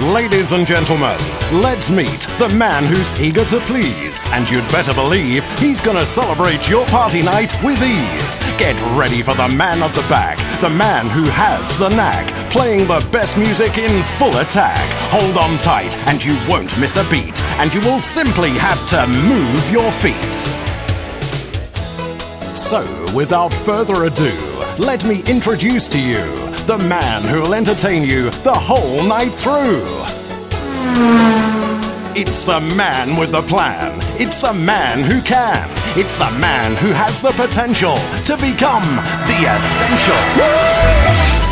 Ladies and gentlemen, let's meet the man who's eager to please. And you'd better believe he's going to celebrate your party night with ease. Get ready for the man at the back, the man who has the knack, playing the best music in full attack. Hold on tight, and you won't miss a beat, and you will simply have to move your feet. So, without further ado, let me introduce to you the man who'll entertain you the whole night through. It's the man with the plan. It's the man who can. It's the man who has the potential to become the essential. Hey,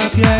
la.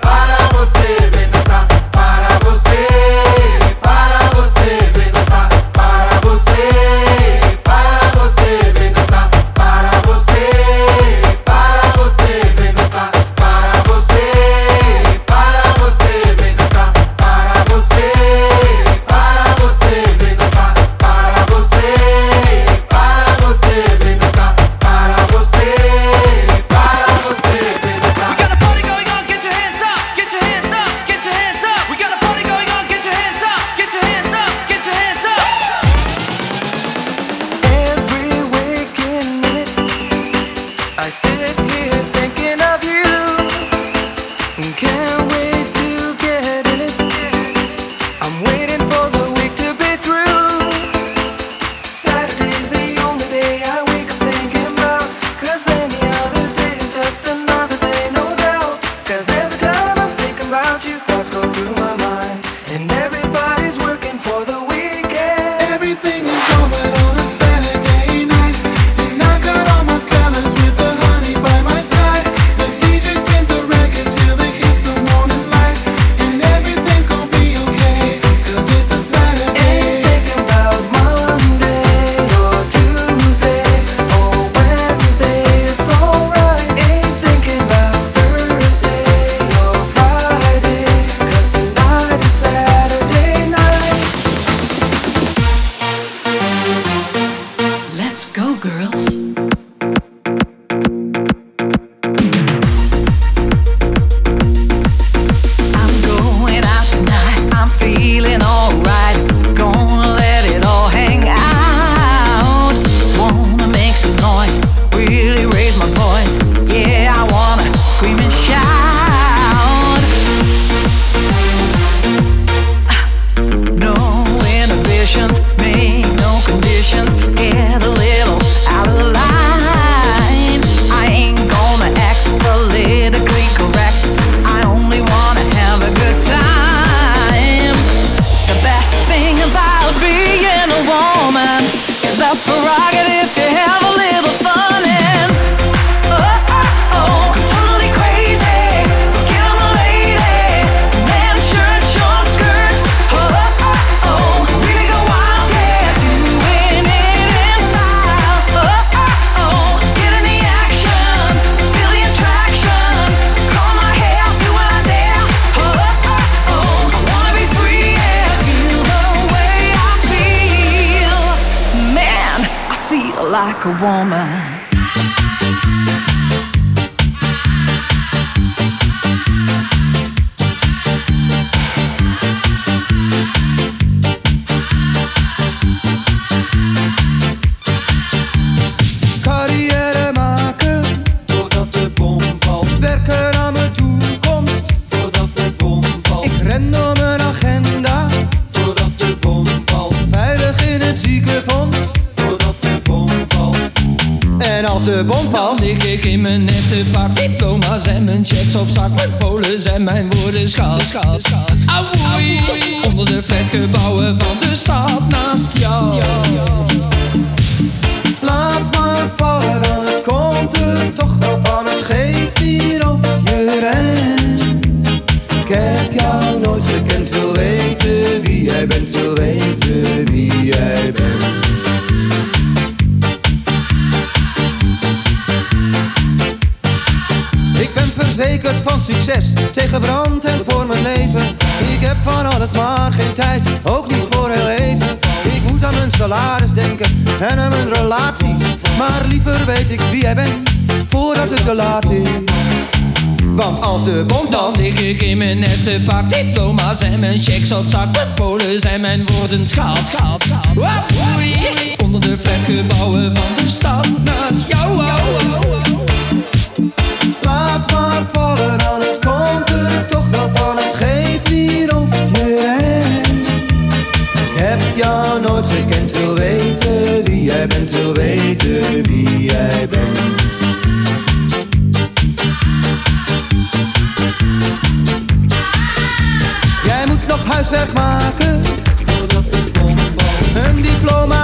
para você, vem para você, para você, vem para você, para você, vem para você, para você, vem. Cups Maar liever weet ik wie jij bent, voordat het te laat is. Want als de bom dan lig ik in mijn nette pak diploma's en mijn checks op zak met polen en mijn woorden schaald. schaald, schaald. Onder de flatgebouwen van de stad naast jou. Laat maar vallen wil weten wie jij bent. Jij moet nog huiswerk maken voordat het komt. Een diploma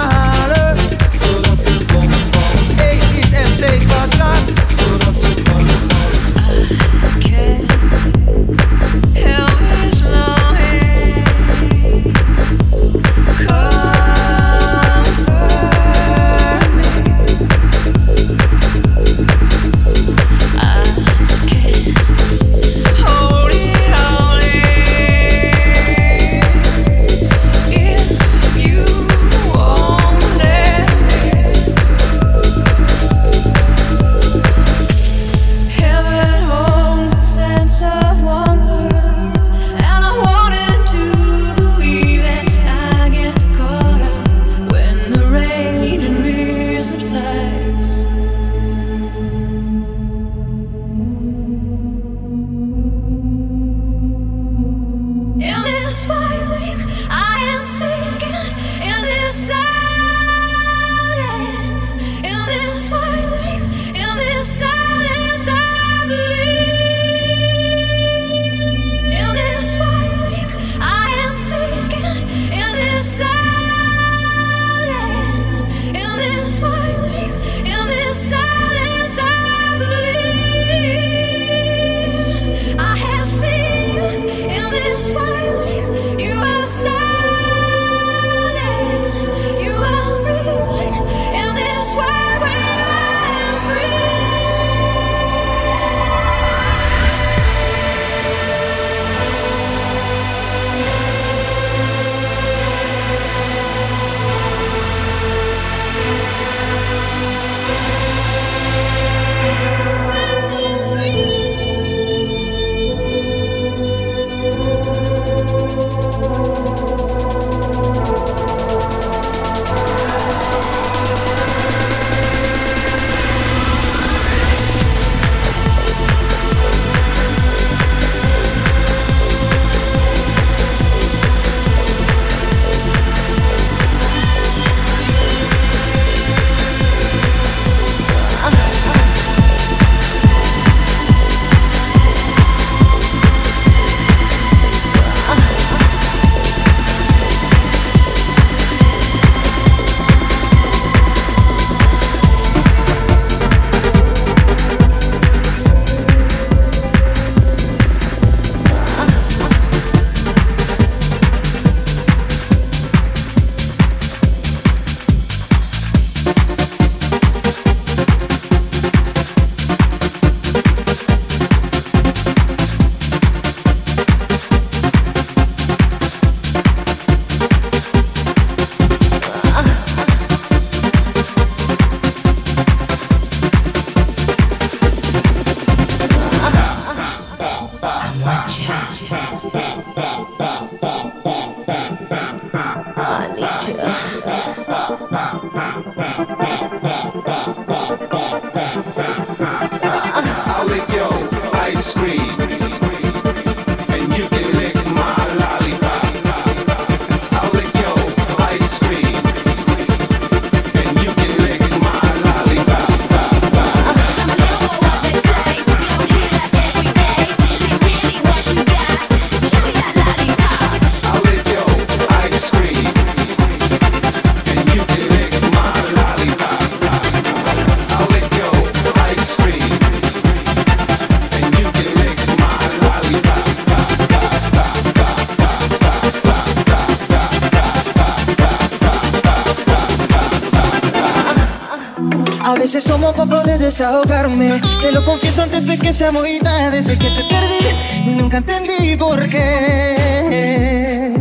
Tomo para poder desahogarme. Te lo confieso antes de que sea muy tarde. Desde que te perdí, nunca entendí por qué.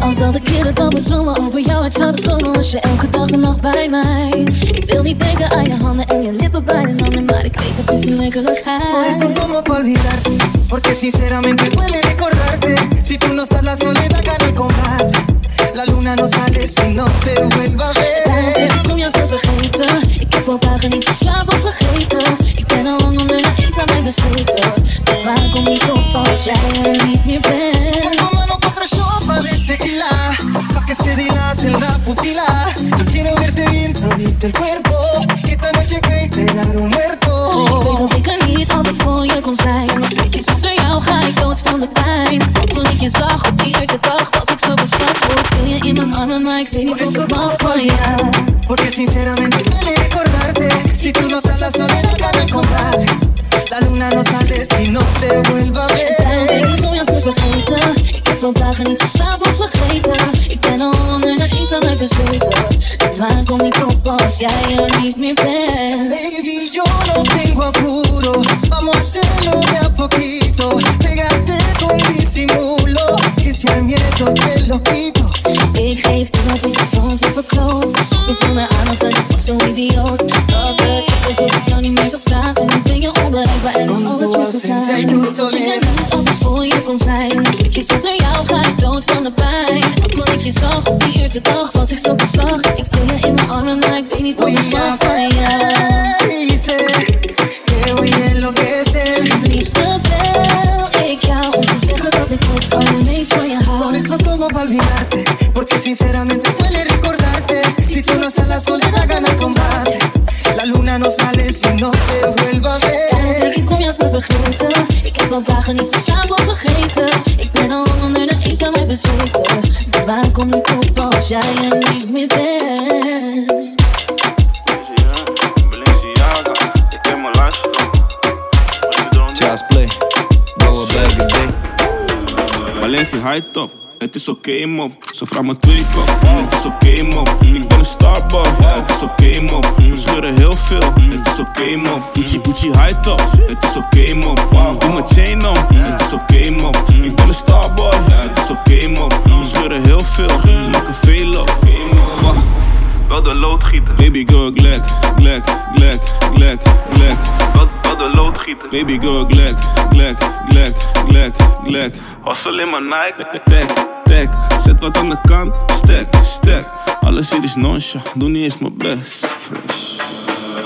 Al zal de keren dan bedromen over jou, ik zou het dromen als je elke dag en nacht bij mij. Ik wil niet denken aan je handen en je lippen bij de handen, maar ik weet dat is een Por eso werkelijkheid. tomo para olvidarte. Porque sinceramente duele recordarte. Si tú no estás, la soledad gana el combate. La luna no sale si no te vuelva a ver. Ik om jou te vergeten. Ik heb al dagen niet geslapen of vergeten. Ik ben al lang onder de eenzaamheid bezweken. Maar waar kom ik op als jij er niet meer bent? Toma no cuatro sopa de tequila Pa' que se dilate la pupila Yo quiero verte bien todito el cuerpo Que esta noche cae te dar un muerto Ik weet dat ik er niet altijd voor je kon zijn. Maar zeker zonder jou ga ik dood van de pijn. Toen ik je zag op die eerste dag was ik zo beschaamd. Ik wil je in mijn armen, maar ik weet niet of ik mag van jou. Porque sinceramente duele recordarte Si tú no estás la soledad gana el combate La luna no sale si no te vuelva a Daarom ver ben ik om jou te vergeten. Ik heb al dagen niet geslapen of vergeten. Ik ben al onder de eenzaamheid bezweken. En waar kom ik op als jij er niet meer bent? Baby, yo no tengo apuro Vamos a hacerlo de a poquito Pégate con disimulo Que si hay miedo te lo quito Ik geef toe dat ik het van ze verkloot. Ik zocht te veel naar aandacht en ik was zo idioot. Dat het ik alsof ik jou niet meer zag staan. En ik ben je onbereikbaar en is alles misgegaan. Zij doet zo Dat ik er altijd voor je kon zijn. Een stukje zonder jou ga ik dood van de pijn. Want toen ik je zag eerste dag was ik zo verslag. Ik viel je in mijn armen, maar ik weet niet ik a mag van jou. que voy a enloquecer Liefste bel ik jou om te zeggen dat ik het allermeest van je Por hou. eso tomo pa' olvidarte Porque sinceramente duele recordarte Si tú no estás la soledad gana el combate La luna no sale si no te vuelva a ver ik om jou te vergeten. Ik heb al dagen niet geslapen of vergeten. Ik ben al lang onder de eenzaamheid bezweken. Ik ken mijn lifestyle. Just play. Go a bag a day. Balenci high top, het is oké mop. Ze vraagt me twee kop, het is oké mop. Ik ben een starboy, het is oké mop. We scheuren heel veel, het is oké mop. Gucci Gucci high top, het is oké mop. Doe mijn chain om, het is oké mop. Ik ben een starboy, het is oké mop. We scheuren heel veel, maken veel op. Wacht. Wel de loodgieter. Baby girl, glek, glek, glek, glek, glek. De loodgieter. Baby girl, glek, glek, glek, glek, glek. Hustle in mijn Nike. Tek, tek, zet wat aan de kant. Stek, stek. Alles hier is noncha, doe niet eens mijn best. Fresh.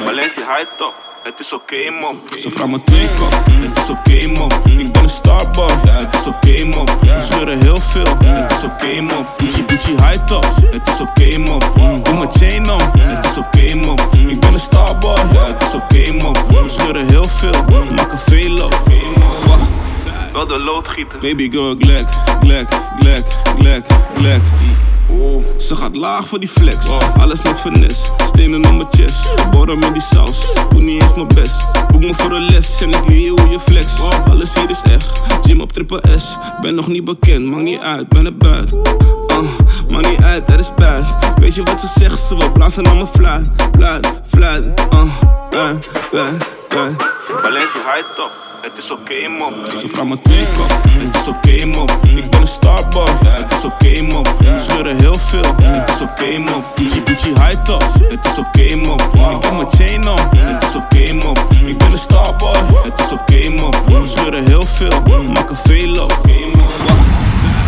Balenci high top. Het is oké man. Ze vraagt me twee kop, het is oké man. Ik ben een starboy, het is oké man. We scheuren heel veel, het is oké man. Gucci Gucci high top, het is oké man. Doe mijn chain om, het is oké man. Ik ben een starboy, het is oké man. De loodgieter. Baby girl, glek, glek, glek, glek, glek. Ze gaat laag voor die flex. Alles met finesse. Stenen op mijn chest. Geboren met die saus. Doe niet eens mijn best. Boek me voor een les en ik leer je hoe je flex. Alles hier is echt. Gym op triple S. Ben nog niet bekend, maakt niet uit, ben er buiten. Uh, maakt niet uit, er is buiten. Weet je wat ze zegt? Ze wil blazen aan mijn fluit. Fluit, fluit. Uh, fluit, fluit. Balenci high top. Het is oké mop. Ze vraagt me twee kop, het is oké mop. Ik ben een starboy, het is oké mop. We scheuren heel veel, het is oké mop. Gucci Gucci high top, het is oké mop. Ik heb mijn chain om, het is oké mop. Ik ben een starboy, het is oké mop. We scheuren heel veel, maken veel op.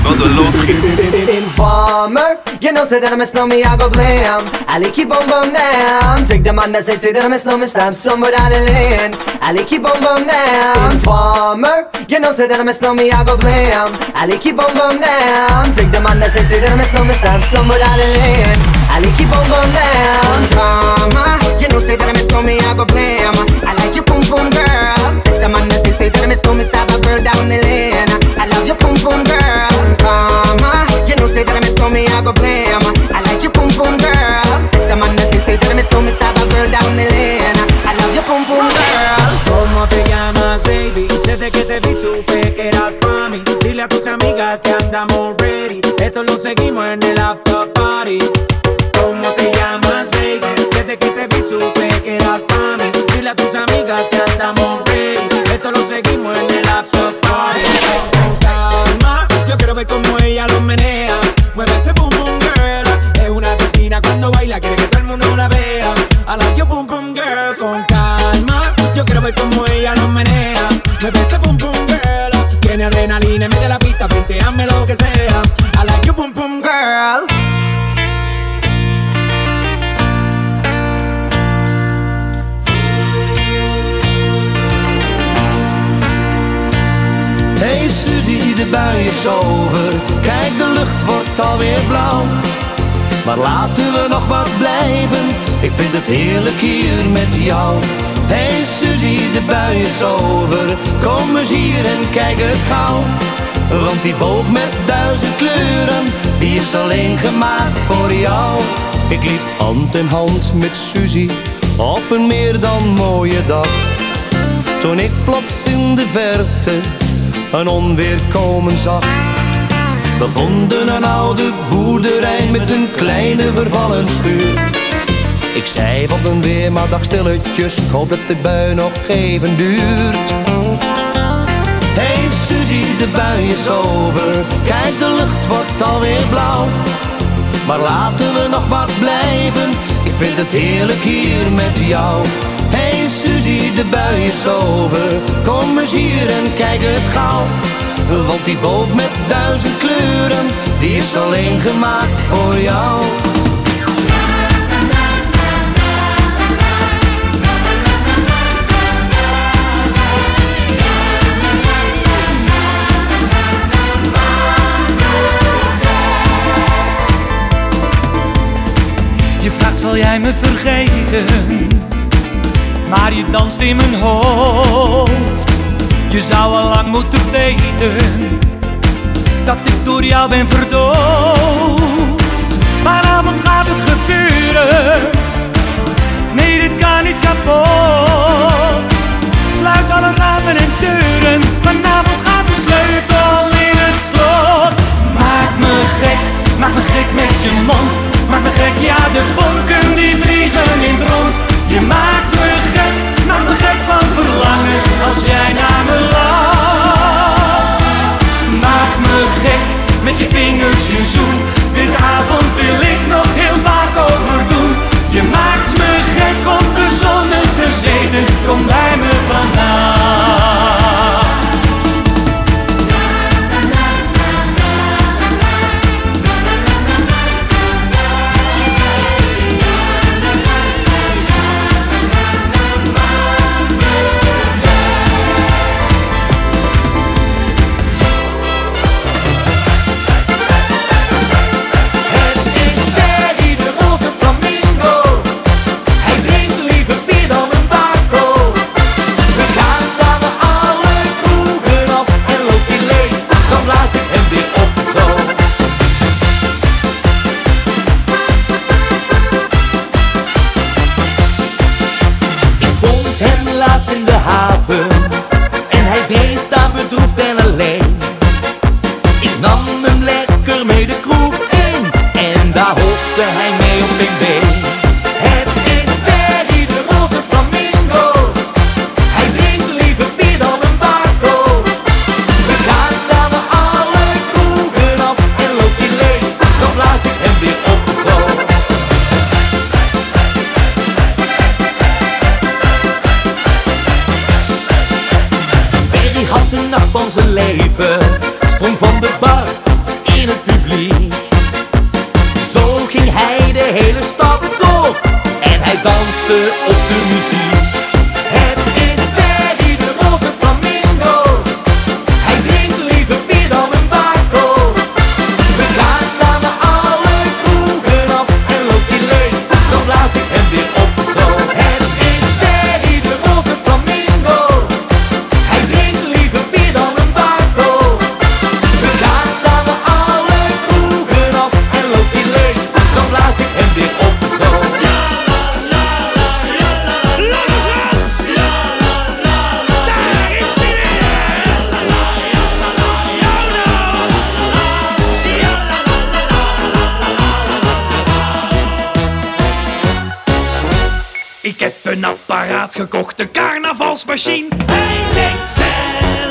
Wel de. Informer, you know say that I miss no me, I go blame. I keep on bum down. Take the man that say say that I miss no me, stamp somewhere down the lane. I keep on bum down. Informer, you know say that I miss no me, I go blame. I keep on bum down. Take the man that say say that I miss no me, stamp somewhere down the lane. I keep on bum down. Informer, you know say that I miss no me, I go blame. I like your pum pum girl. Take the man that say say that I miss no me, stab a girl down the lane. I love your pum pum girl. you say that I miss me, I go blame. I like your pum pum girl. Take the man that say, say that I miss me, stop a girl down the lane. I love your pum pum girl. ¿Cómo te llamas, baby? Desde que te vi supe que eras pa' mí. Dile a tus amigas que andamos ready. Esto lo seguimos en el after party. ¿Cómo te llamas, baby? Desde que te vi supe que eras pa' mí. Dile a tus amigas que andamos ready. Esto lo seguimos en el after party. dame lo que sea. I like pum pum girl. Hey Suzie, de bui is over. Kijk, de lucht wordt alweer blauw. Maar laten we nog wat blijven. Ik vind het heerlijk hier met jou. Hey Suzy, de bui is over. Kom eens hier en kijk eens gauw. Want die boog met duizend kleuren, die is alleen gemaakt voor jou. Ik liep hand in hand met Suzie op een meer dan mooie dag. Toen ik plots in de verte een onweer komen zag. We vonden een oude boerderij met een kleine vervallen schuur. Ik zei wat een weer, maar dacht stilletjes, ik hoop dat de bui nog even duurt. De bui is over, kijk de lucht wordt alweer blauw. Maar laten we nog wat blijven, ik vind het heerlijk hier met jou. Hey Suzie, de bui is over, kom eens hier en kijk eens gauw. Want die boot met duizend kleuren, die is alleen gemaakt voor jou. Zal jij me vergeten. Maar je danst in mijn hoofd. Je zou al lang moeten weten Dat ik door jou ben verdoofd. Vanavond gaat het gebeuren. Nee dit kan niet kapot. Sluit alle ramen en deuren. Vanavond gaat de sleutel in het slot. Maak me gek, maak me gek met je mond Maak me gek, ja de vonken die vliegen in het Je maakt me gek, maak me gek van verlangen Als jij naar me lacht. Maak me gek, met je vingers je zoen. Deze avond wil ik nog heel vaak overdoen Je maakt me gek, onbezonnen bezeten Kom bij me vandaag apparaat gekocht, een carnavalsmachine. Hij denkt zelf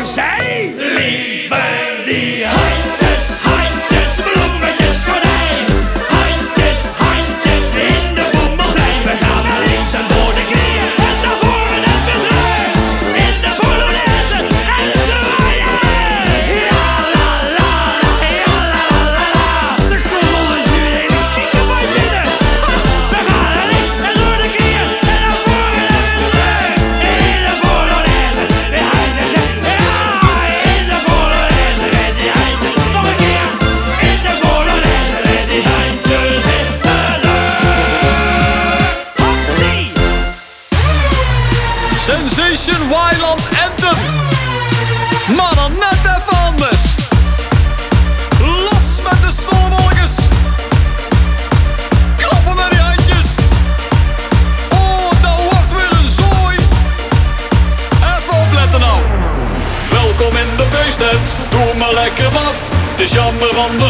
to say? branden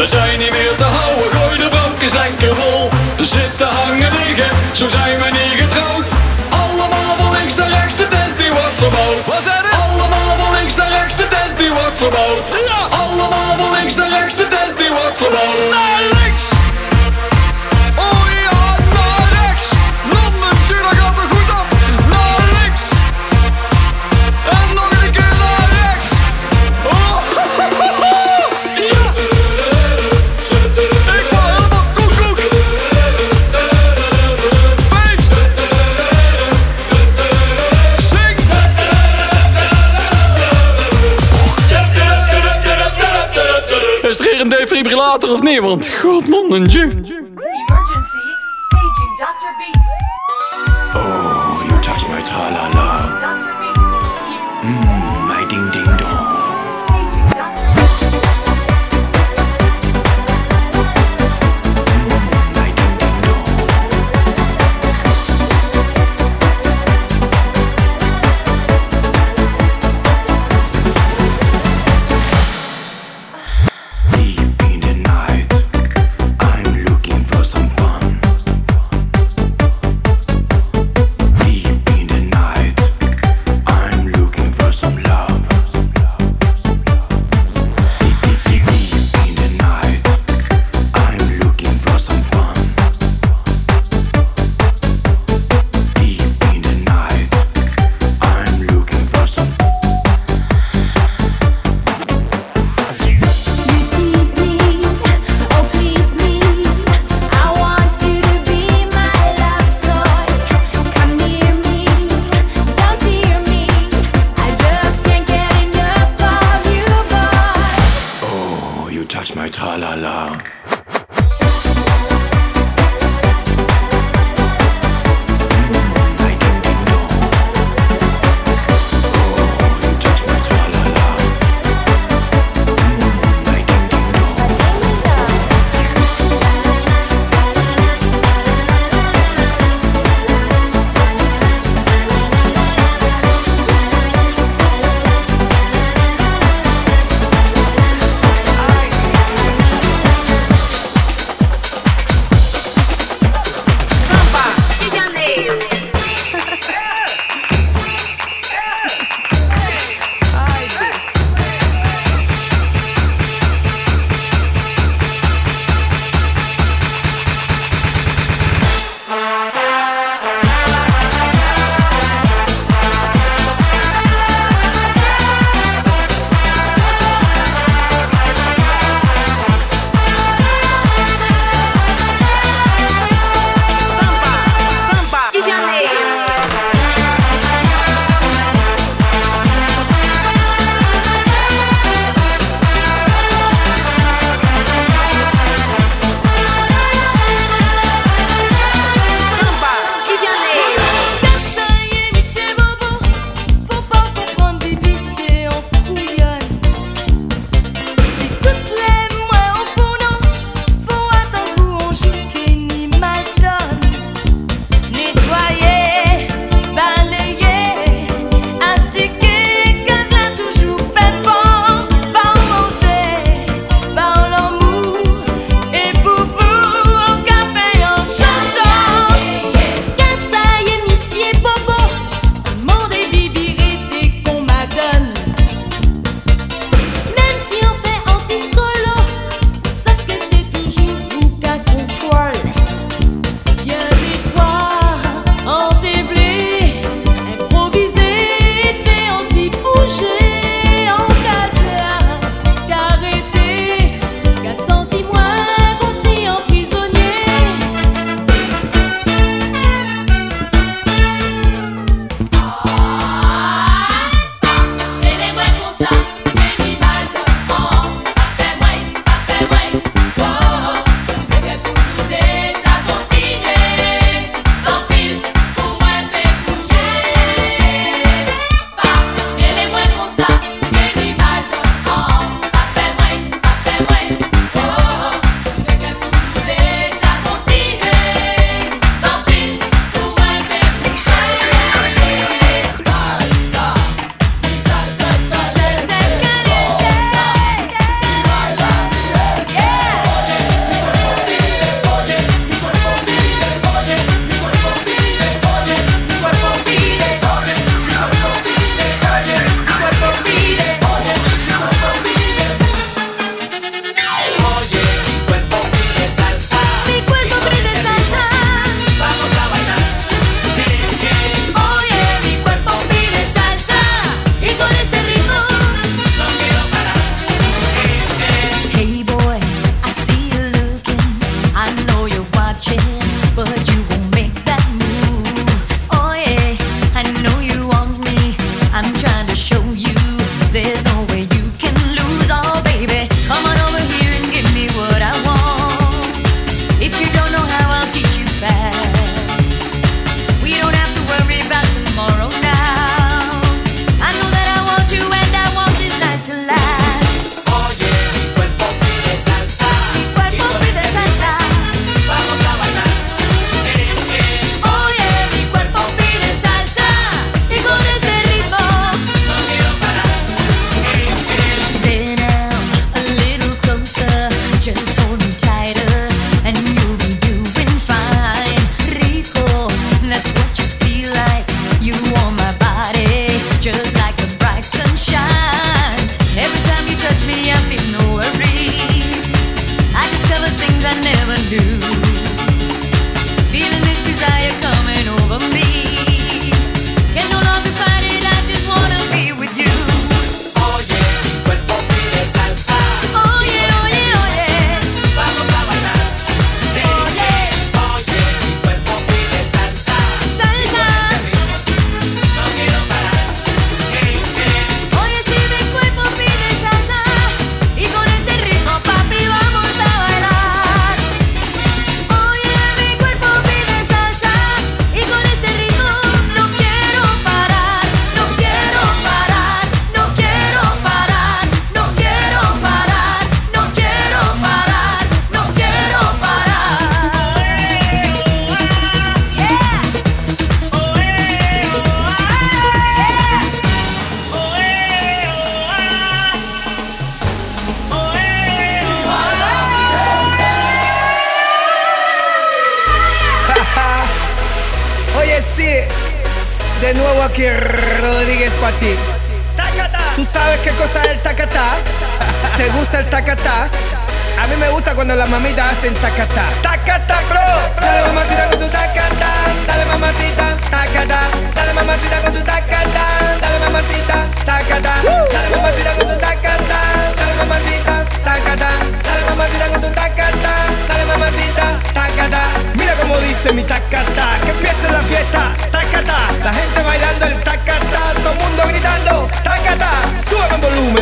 We zijn niet meer te houden, gooi de bankjes lekker vol. Zitten hangen liggen, zo zijn we. later of nee, want god, ju-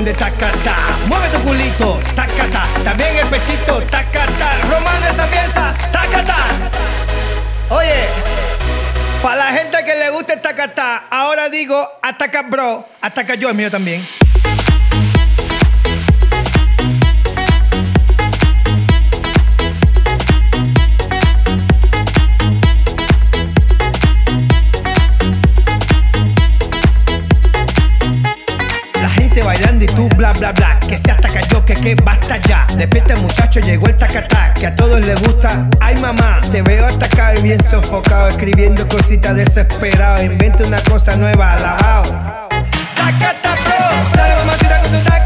de tacatá. Mueve tu culito, tacatá. También el pechito, tacatá. Romano esa pieza, tacatá. Oye, para la gente que le guste el tacatá, ahora digo ataca bro, ataca yo, el mío también. Y tú bla bla bla. Que se ataca yo, que que basta ya. Despierta muchacho, llegó el tacatá Que a todos les gusta, ay mamá Te veo atacado y bien sofocado Escribiendo cositas desesperado. Inventa una cosa nueva, alabao. Tacata bro, dale mamacita con tu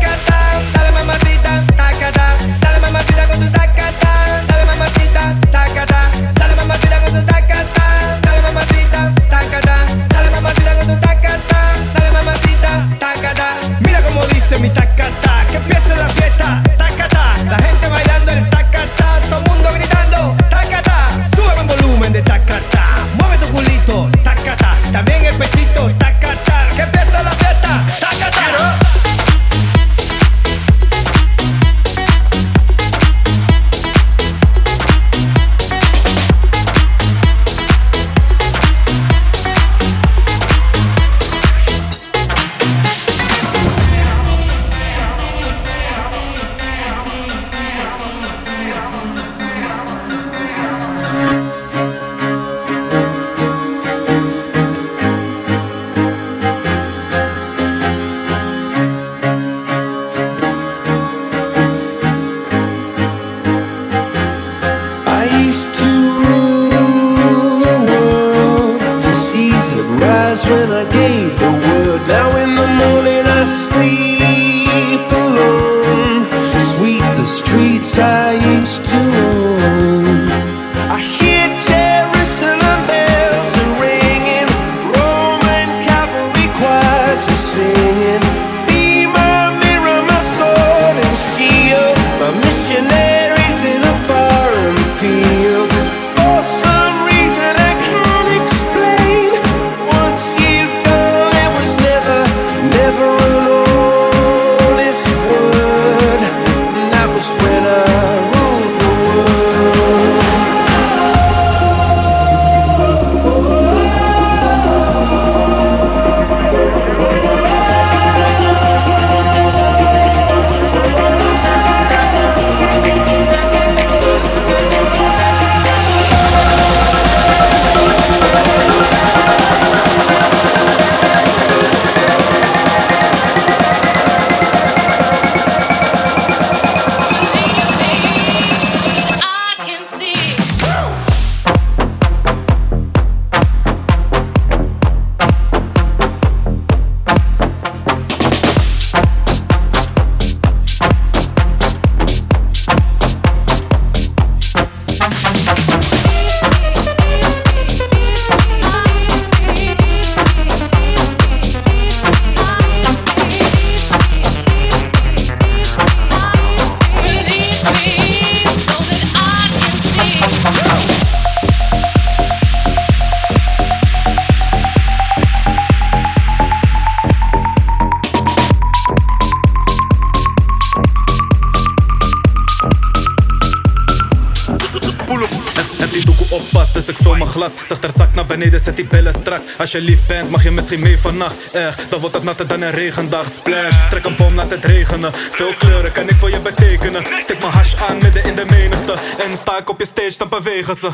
Als je lief bent, mag je misschien mee vannacht. Echt, dan wordt het natter dan een regendag. Splash, trek een boom, laat het regenen. Veel kleuren, kan niks voor je betekenen. Stik mijn hash aan, midden in de menigte. En sta ik op je stage, dan bewegen ze.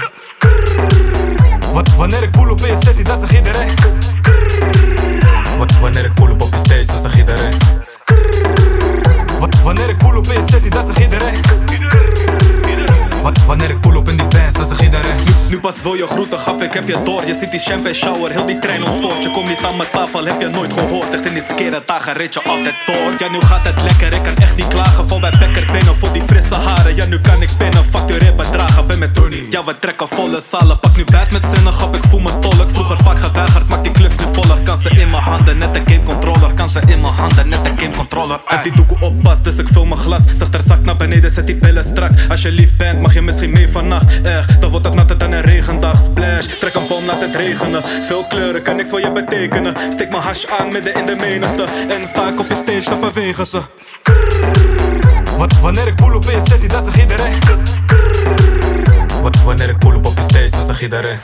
Wa- Wanneer ik poel op in je city, dan zegt iedereen. Wa- Wanneer ik poel op op je stage, dan zegt iedereen. Wa- Wanneer ik poel op in je city, dan zegt iedereen Wanneer ik poel op in die bands, dan zegt iedereen Nu pas wil je groeten, grap, ik heb je door. Je ziet die champagne shower, heel die trein ontspoort. Je komt niet aan mijn tafel, heb je nooit gehoord. Echt in die skere dagen rit je altijd door. Ja, nu gaat het lekker, ik kan echt niet klagen. Val bij Bekker binnen voor die frisse haren. Ja, nu kan ik pinnen, factureer bedragen. Ben met Tony. Ja, we trekken volle zalen. Pak nu bad met zinnen, grap, ik voel me tolk. Vroeger vaak geweigerd, maak die clubs nu voller. Kan ze in mijn handen, net een game controller. Kan ze in mijn handen, net een game controller. Uit die doekoe oppas, dus ik vul mijn glas. Zeg er zak naar beneden, zet die pillen strak. Als je lief bent, mag je misschien mee vannacht. Echt, dan wordt het natter dan een regendag. Splash, trek een bom, laat het regenen. Veel kleuren, kan niks voor je betekenen. Steek mijn hash aan midden in de menigte. En sta ik op je stage, dan bewegen ze. Wat, wanneer ik pull op in je city, dat zegt iedereen. Wat, wanneer ik pull op op je stage, dat zegt iedereen.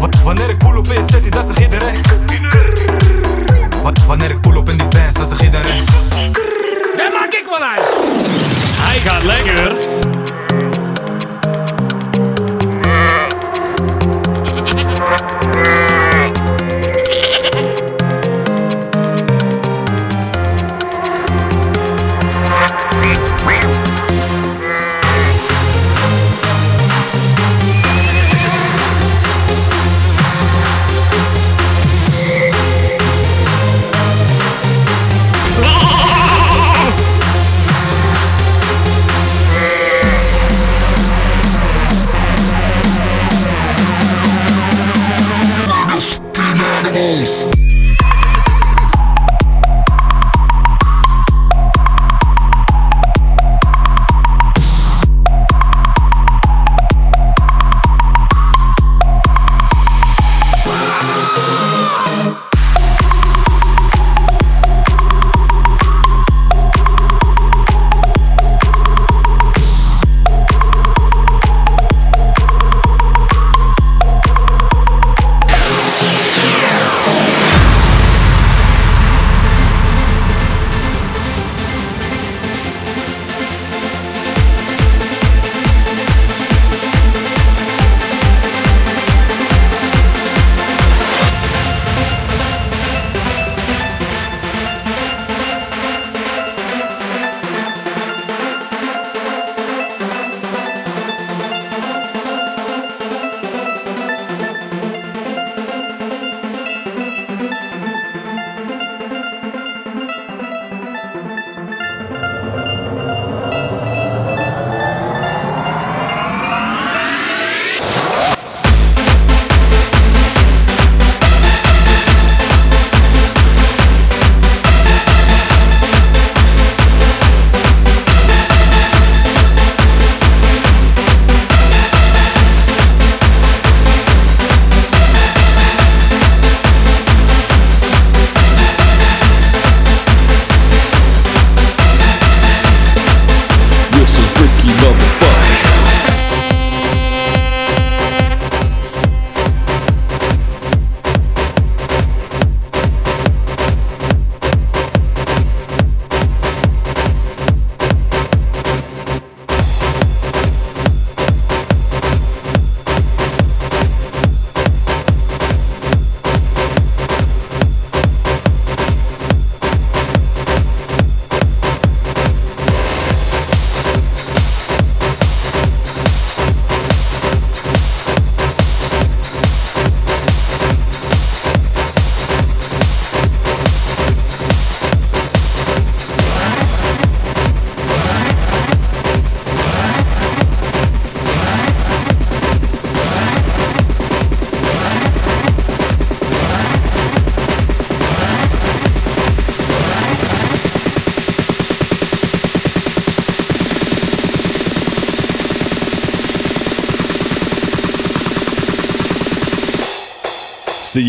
Wat, wanneer ik pull op in je city, dat zegt iedereen. Wat, wanneer ik pull op in die bands, dat zegt iedereen. Daar maak ik wel uit. Hij gaat lekker.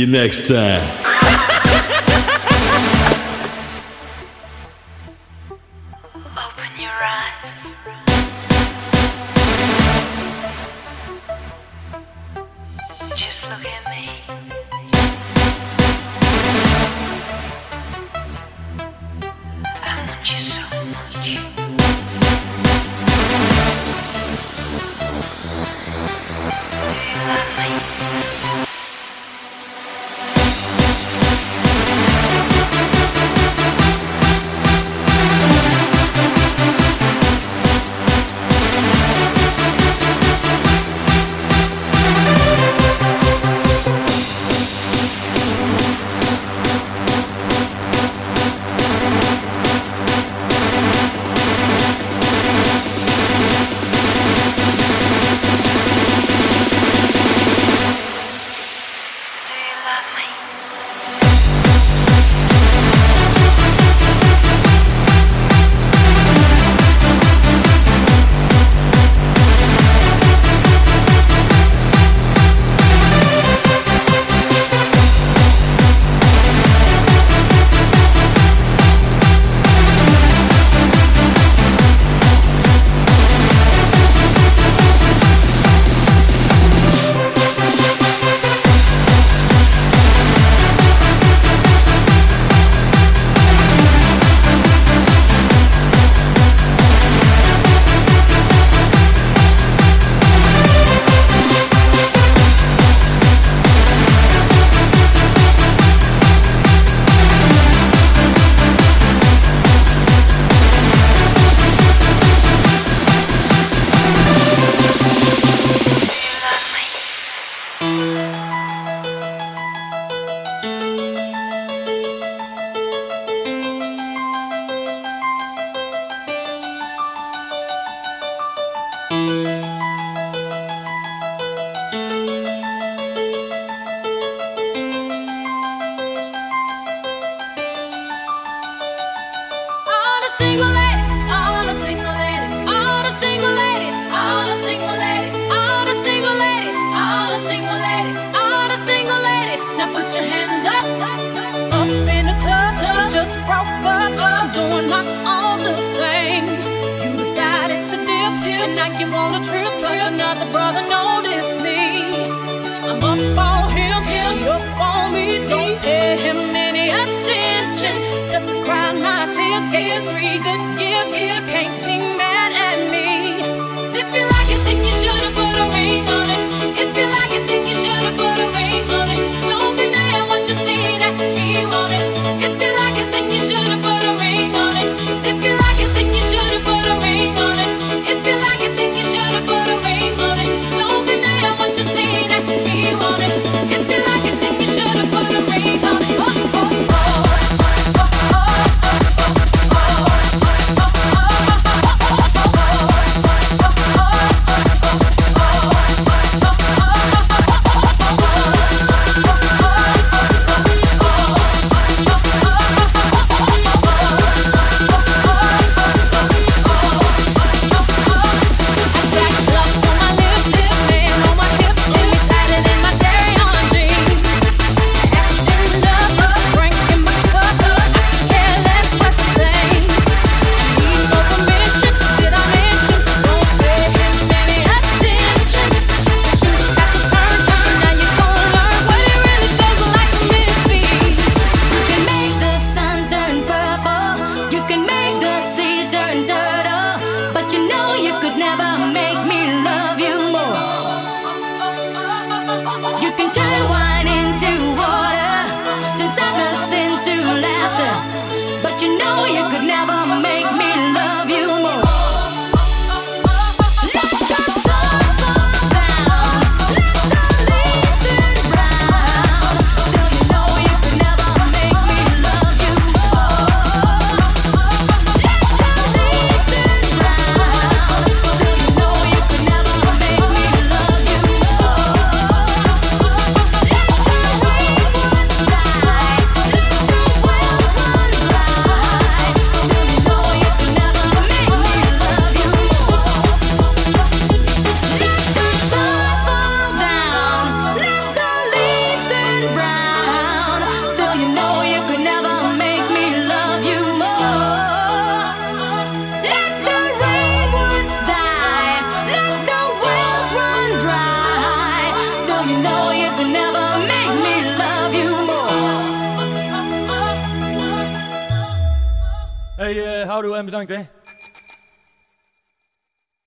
You next time.